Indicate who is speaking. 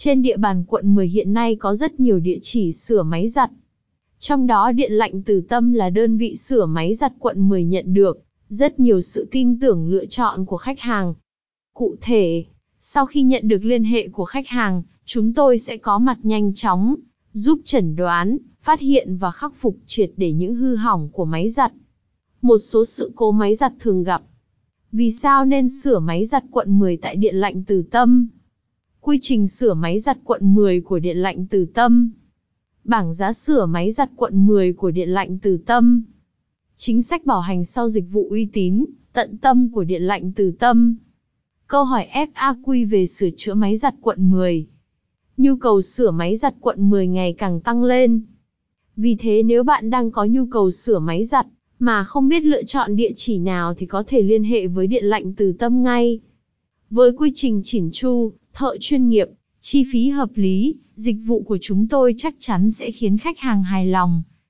Speaker 1: Trên địa bàn quận 10 hiện nay có rất nhiều địa chỉ sửa máy giặt. Trong đó Điện lạnh Từ Tâm là đơn vị sửa máy giặt quận 10 nhận được rất nhiều sự tin tưởng lựa chọn của khách hàng. Cụ thể, sau khi nhận được liên hệ của khách hàng, chúng tôi sẽ có mặt nhanh chóng, giúp chẩn đoán, phát hiện và khắc phục triệt để những hư hỏng của máy giặt. Một số sự cố máy giặt thường gặp. Vì sao nên sửa máy giặt quận 10 tại Điện lạnh Từ Tâm? Quy trình sửa máy giặt quận 10 của Điện lạnh Từ Tâm. Bảng giá sửa máy giặt quận 10 của Điện lạnh Từ Tâm. Chính sách bảo hành sau dịch vụ uy tín, tận tâm của Điện lạnh Từ Tâm. Câu hỏi FAQ về sửa chữa máy giặt quận 10. Nhu cầu sửa máy giặt quận 10 ngày càng tăng lên. Vì thế nếu bạn đang có nhu cầu sửa máy giặt, mà không biết lựa chọn địa chỉ nào thì có thể liên hệ với Điện lạnh Từ Tâm ngay. Với quy trình chỉn chu, thợ chuyên nghiệp, chi phí hợp lý, dịch vụ của chúng tôi chắc chắn sẽ khiến khách hàng hài lòng.